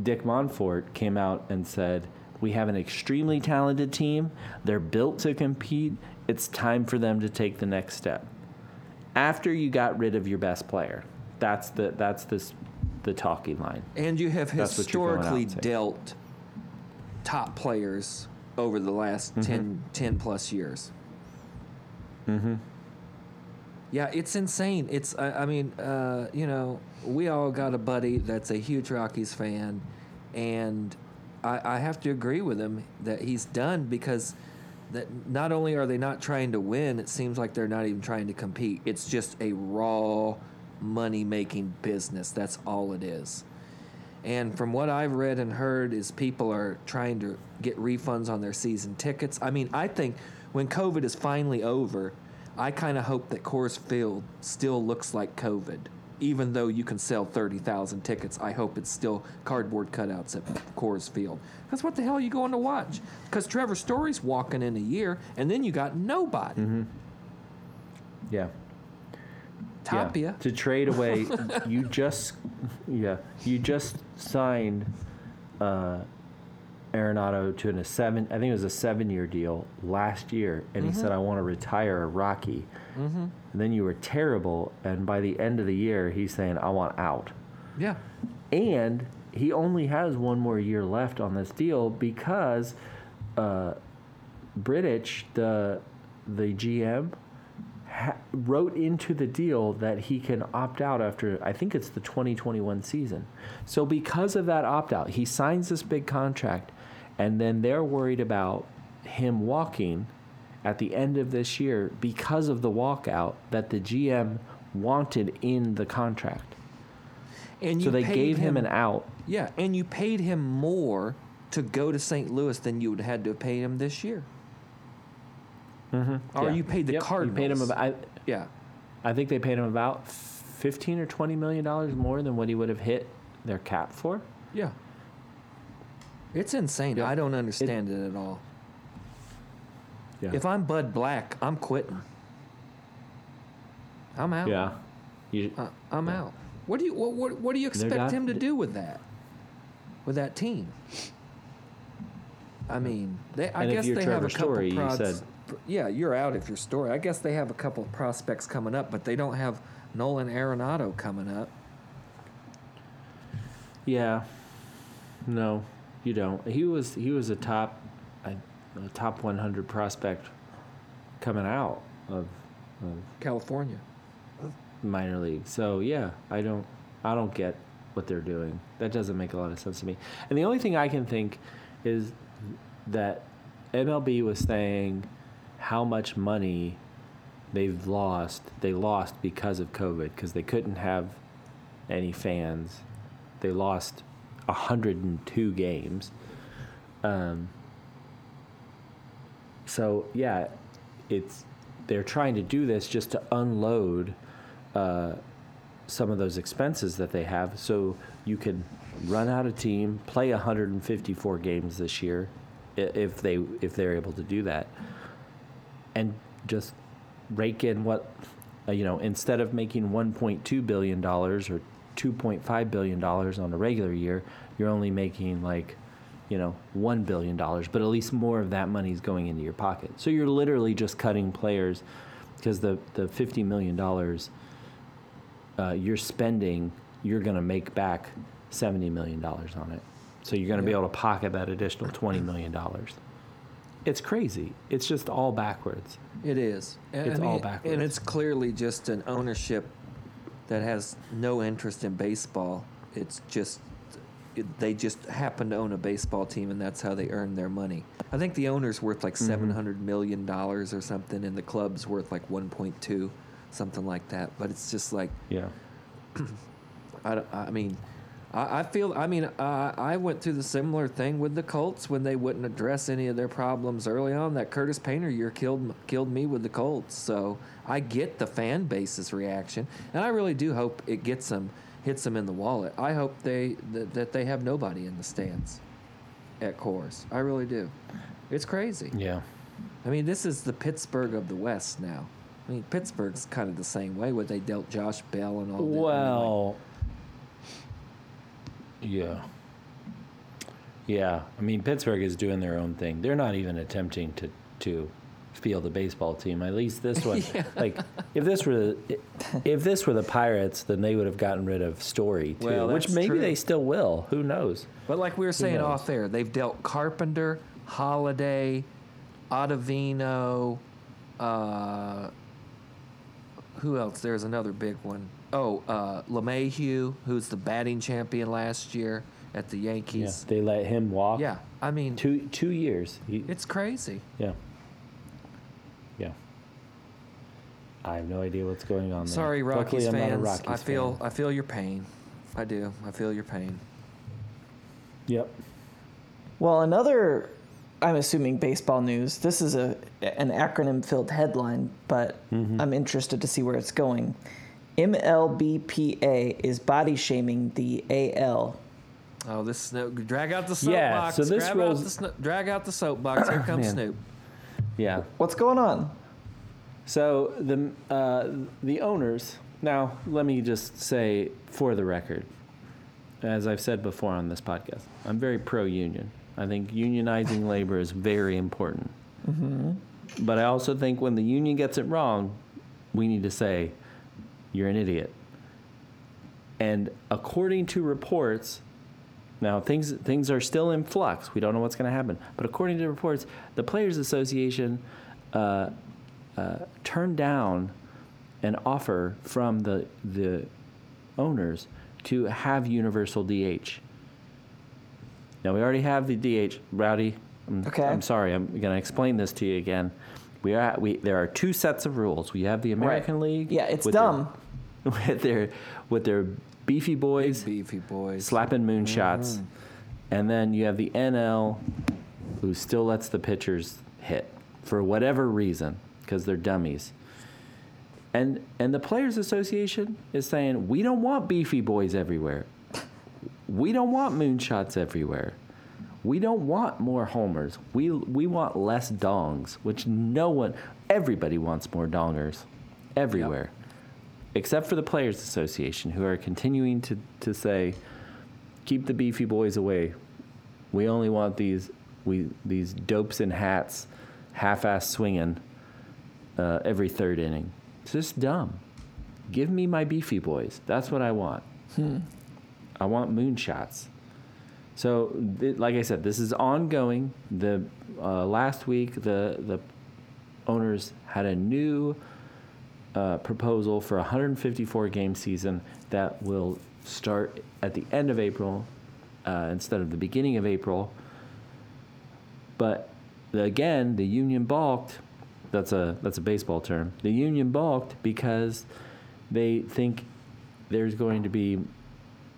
Dick Monfort, came out and said, "We have an extremely talented team. They're built to compete. It's time for them to take the next step." After you got rid of your best player, that's the that's this the talking line. And you have That's what you're going out historically dealt top players over the last Mm-hmm. ten, 10, plus years. Mm-hmm. Yeah, it's insane. It's, I, I mean, uh, you know, we all got a buddy that's a huge Rockies fan, and I, I have to agree with him that he's done because that not only are they not trying to win, it seems like they're not even trying to compete. It's just a raw money making business. That's all it is. And from what I've read and heard, is people are trying to get refunds on their season tickets. I mean, I think when COVID is finally over, I kind of hope that Coors Field still looks like COVID. Even though you can sell 30,000 tickets, I hope it's still cardboard cutouts at Coors Field. Because what the hell are you going to watch? Because Trevor Story's walking in a year, and then you got nobody. Mm-hmm. Yeah. Tapia. Yeah. To trade away, you just, yeah, you just signed uh, Arenado to an, a seven. I think it was a seven-year deal last year, and he said, "I want to retire a Rocky." And then you were terrible, and by the end of the year, he's saying, "I want out." Yeah. and he only has one more year left on this deal because uh, Bridich, the the GM, ha- wrote into the deal that he can opt out after I think it's the 2021 season. So because of that opt out, he signs this big contract, and then they're worried about him walking at the end of this year because of the walkout that the GM wanted in the contract. And So they gave him an out Yeah, and you paid him more to go to St. Louis than you would have had to have paid him this year. Mm-hmm. Or Yeah. you paid the Yep, Cardinals. You paid him about. I, yeah. I think they paid him about fifteen or twenty million dollars more than what he would have hit their cap for. Yeah. It's insane. Yep. I don't understand it, at all. Yeah. If I'm Bud Black, I'm quitting. I'm out. yeah. You, Uh, I'm out. What do you what, what, what do you expect not- him to do with that? With that team? I mean, they, I And if guess you're they have a couple Story, you said- Yeah, you're out if you're Story. I guess they have a couple of prospects coming up, but they don't have Nolan Arenado coming up. yeah. No, you don't. He was he was a top, a, a top one hundred prospect coming out of, of California. minor league. So yeah, I don't I don't get what they're doing. That doesn't make a lot of sense to me. And the only thing I can think is that MLB was saying how much money they've lost. They lost because of COVID because they couldn't have any fans. They lost 102 games. Um, so yeah, it's they're trying to do this just to unload uh, some of those expenses that they have, so you can run out a team, play 154 games this year, if they if they're able to do that, and just rake in what uh, you know instead of making 1.2 billion dollars or 2.5 billion dollars on a regular year, you're only making like you know one billion dollars, but at least more of that money is going into your pocket. So you're literally just cutting players because the the 50 million dollars uh, you're spending, you're going to make back 70 million dollars on it. So you're going to be able to pocket that additional 20 million dollars. It's crazy. It's just all backwards. It is. And, It's I mean, all backwards. And it's clearly just an ownership that has no interest in baseball. It's just it, they just happen to own a baseball team, and that's how they earn their money. I think the owner's worth like Mm-hmm. hundred million dollars or something, and the club's worth like one point two, something like that. But it's just like Yeah. I, I mean, I, I feel. I mean, I, I went through the similar thing with the Colts when they wouldn't address any of their problems early on. That Curtis Painter year killed killed me with the Colts. So I get the fan base's reaction, and I really do hope it gets them hits them in the wallet. I hope they that, that they have nobody in the stands at Coors. I really do. It's crazy. Yeah. I mean, this is the Pittsburgh of the West now. I mean, Pittsburgh's kind of the same way, where they dealt Josh Bell and all that. Well, yeah. Yeah. I mean, Pittsburgh is doing their own thing. They're not even attempting to, to field a baseball team. At least this one. Like, if this were the, if this were the Pirates, then they would have gotten rid of Story too, Well, which maybe true. they still will. Who knows? But like we were saying off there, they've dealt Carpenter, Holliday, Ottavino, uh, who else? There's another big one. Oh, uh, LeMahieu, who's the batting champion last year at the Yeah. Yankees. They let him walk. Yeah, I mean, Two two years. He, it's crazy. yeah. Yeah. I have no idea what's going on there. Sorry, Luckily, Rockies I'm not a fans. Rockies I feel fan. I feel your pain. I do. I feel your pain. Yep. Well, another, I'm assuming baseball news. This is a an acronym filled headline, but I'm interested to see where it's going. MLBPA is body shaming the AL. Oh, this Snoop. Drag out the soapbox. Yeah, soapbox. so this Grab rolls- out the Sno- drag out the soapbox. Here comes Man. Snoop. Yeah. What's going on? So the uh, the owners. Now, let me just say, for the record, as I've said before on this podcast, I'm very pro-union. I think unionizing labor is very important. But I also think when the union gets it wrong, we need to say, "You're an idiot." And according to reports, now things things are still in flux. We don't know what's going to happen. But according to reports, the Players Association uh, uh, turned down an offer from the the owners to have universal DH. Now we already have the DH. Rowdy, I'm, Okay. I'm sorry. I'm going to explain this to you again. We are we there are two sets of rules. We have the American League. Yeah, it's with their- dumb. with their with their beefy boys Beefy boys. slapping moonshots, mm-hmm. and then you have the NL, who still lets the pitchers hit for whatever reason because they're dummies. And and the Players Association is saying we don't want beefy boys everywhere. We don't want moonshots everywhere. We don't want more homers. We we want less dongs, which no one everybody wants more dongers everywhere. Except for the Players Association who are continuing to, to say keep the beefy boys away. We only want these we these dopes in hats, half-ass swinging uh, every third inning. It's just dumb. Give me my beefy boys. That's what I want. I want moonshots. So, th- like I said, this is ongoing. The uh, last week, the the owners had a new uh, proposal for a 154 game season that will start at the end of April uh, instead of the beginning of April. But again, the union balked. That's a that's a baseball term. The union balked because they think there's going to be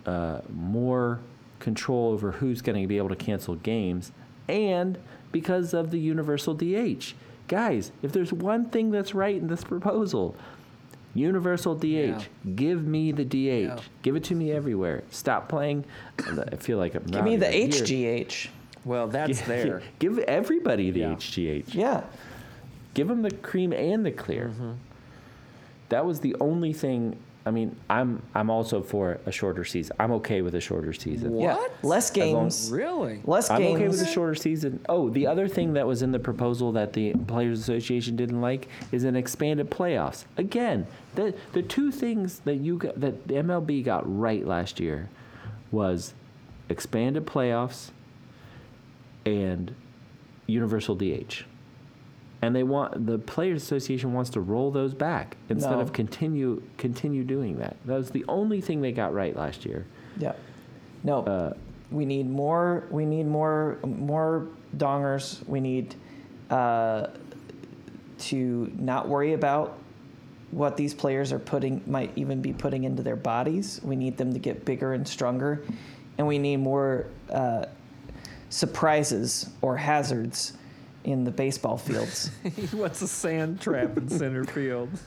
uh, more control over who's going to be able to cancel games, and because of the universal DH. Guys, if there's one thing that's right in this proposal, universal DH. Yeah. Give me the DH. Yeah. Give it to me everywhere. Stop playing. I feel like I'm. Give me the. HGH. Well, that's there. Give everybody the Yeah. HGH. Yeah. Give them the cream and the clear. Mm-hmm. That was the only thing. I mean, I'm I'm also for a shorter season. I'm okay with a shorter season. Yeah. What? Less long- games. Really? Less games. I'm okay with a shorter season. Oh, the other thing that was in the proposal that the Players Association didn't like is an expanded playoffs. Again, the the two things that you got, that the MLB got right last year was expanded playoffs and universal DH. And they want the Players Association wants to roll those back instead No. of continue continue doing that. That was the only thing they got right last year. Yeah. No. Uh, we need more. We need more. More dongers. We need uh, to not worry about what these players are putting might even be putting into their bodies. We need them to get bigger and stronger, and we need more uh, surprises or hazards in the baseball fields. he wants a sand trap in center field.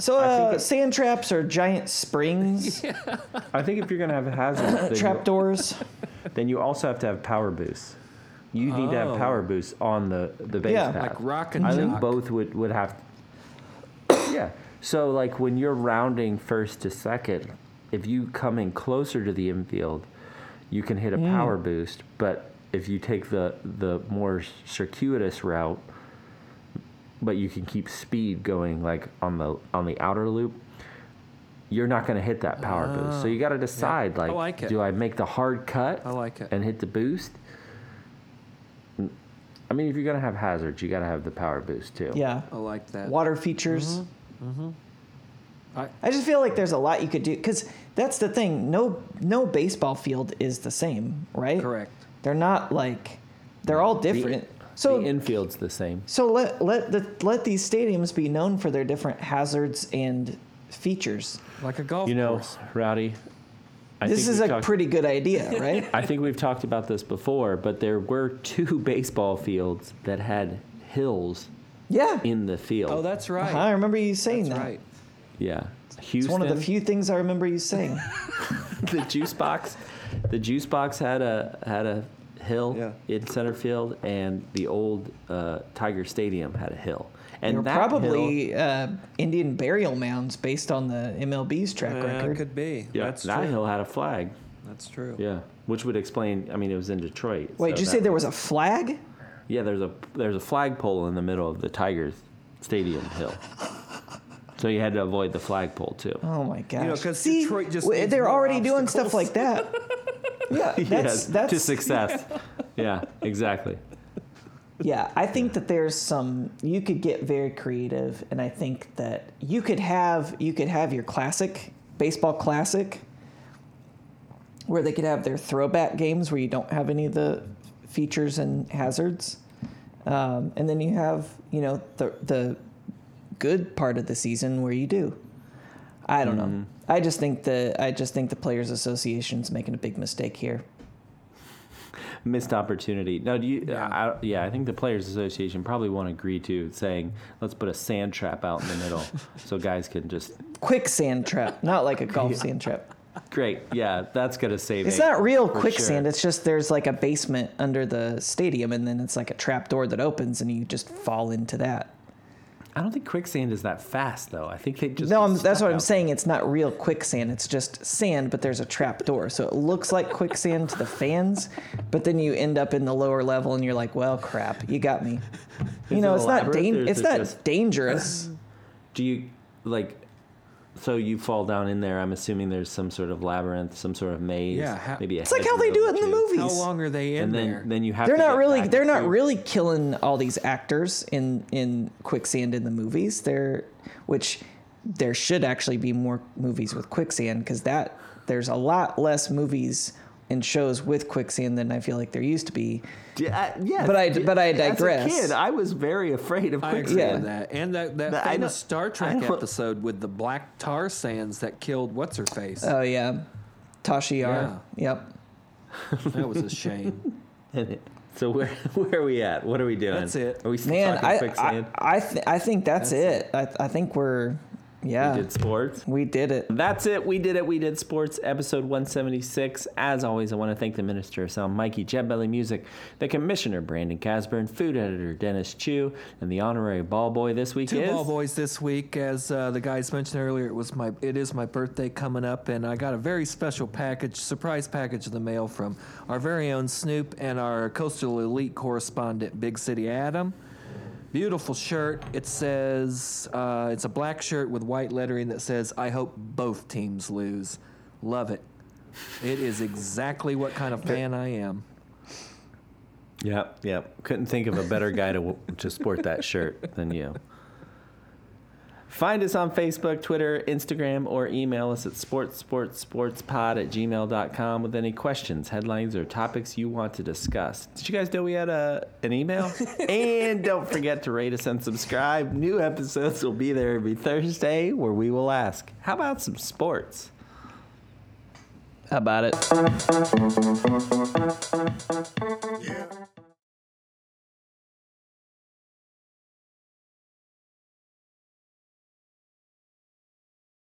So uh, sand traps are giant springs, I think if you're gonna have hazards, then you- trap doors. then you also have to have power boosts. You need to have Oh. power boosts on the the base Yeah. path. Like rock and I think jock. both would would have. yeah. So like when you're rounding first to second, if you come in closer to the infield, you can hit a power boost. But if you take the the more circuitous route, but you can keep speed going like on the on the outer loop, you're not going to hit that power boost. So you got to ah, decide I like, like it. do I make the hard cut I like it. and hit the boost? I mean, if you're going to have hazards, you got to have the power boost too. Yeah. I like that. Water features. Mm-hmm. Mm-hmm. I, I just feel like there's a lot you could do because that's the thing. No, no baseball field is the same, right? correct. They're not like they're all The- different. so the infield's the same. so let let the let these stadiums be known for their different hazards and features. Like a golf You know, course. Rowdy. I this is a talked- pretty good idea, right? I think we've talked about this before, but there were two baseball fields that had hills yeah. in the field. Oh, that's right. Uh-huh, I remember you saying That's that. right. yeah. It's one of the few things I remember you saying. the juice box. The juice box had a had a hill Yeah. in center field, and the old uh, Tiger Stadium had a hill. They And were that hill- probably uh, Indian burial mounds based on the MLB's track Uh, record. could be. yeah, That's that true. hill had a flag. That's true. Yeah, which would explain. I mean, it was in Detroit. Wait, so did you that say there was a flag? Yeah, there's a there's a flagpole in the middle of the Tigers Stadium hill. So you had to avoid the flagpole too. Oh my gosh! know, 'cause See, Detroit just w- they're more already doing stuff like that. Yeah, that's yes, that's to success. yeah, exactly. Yeah, I think that there's some you could get very creative, and I think that you could have you could have your classic baseball classic, where they could have their throwback games where you don't have any of the features and hazards, um, and then you have you know the the good part of the season where you do. I don't know. Mm-hmm. I just think the I just think the players' association's making a big mistake here. Missed opportunity. No, do you? Yeah. I, yeah, I think the players' association probably won't agree to saying let's put a sand trap out in the middle so guys can just. Quicksand trap, not like a golf sand trap. Great. Yeah, that's gonna save. It's not real quicksand. sure. It's just there's like a basement under the stadium, and then it's like a trap door that opens, and you just fall into that. I don't think quicksand is that fast though. I think they just. no, I'm, that's what I'm saying. It's not real quicksand. It's just sand, but there's a trap door, so it looks like quicksand to the fans. But then you end up in the lower level, and you're like, "Well, crap, you got me." You Is know, it it's not elaborate, or dan- is It's not just- dangerous. Do you like? So you fall down in there. I'm assuming there's some sort of labyrinth, some sort of maze. Yeah, ha- maybe a It's like how they do it in the two. movies. How long are they in And then there? then you have. They're to not get really. They're not through- really killing all these actors in in quicksand in the movies. They're which there should actually be more movies with quicksand because that there's a lot less movies and shows with quicksand than I feel like there used to be. Yeah, uh, yes, But I- d- but I As a kid, I was very afraid of I agree quicksand. Yeah. that. And that, that But I famous Star Trek episode with the black tar sands that killed what's her face. Oh yeah, Tasha Yar. Yeah. Yep. that was a shame. so where where are we at? What are we doing? That's it. Are we still Man, talking I quicksand? I I, th- I think that's, That's it. I I think we're yeah we did sports. we did it. That's it. We did it. We did sports episode 176. As always, I want to thank the Minister of Sound, Mikey Jetbelly Music, the Commissioner, Brandon Casburn, Food Editor, Dennis Chu, and the honorary ball boy this week Two is. ball boys this week, as uh, the guys mentioned earlier. It was my, it is my birthday coming up, and I got a very special package, surprise package in the mail from our very own Snoop and our Coastal Elite correspondent, Big City Adam. Beautiful shirt. It says uh, it's a black shirt with white lettering that says "I hope both teams lose." Love it. It is exactly what kind of fan I am. Yep, yep. Couldn't think of a better guy to, to sport that shirt than you. Find us on Facebook, Twitter, Instagram, or email us at sportsportsportspod at gmail.com with any questions, headlines, or topics you want to discuss. Did you guys know we had a, an email? and don't forget to rate us and subscribe. New episodes will be there every Thursday where we will ask, how about some sports? How about it? Yeah.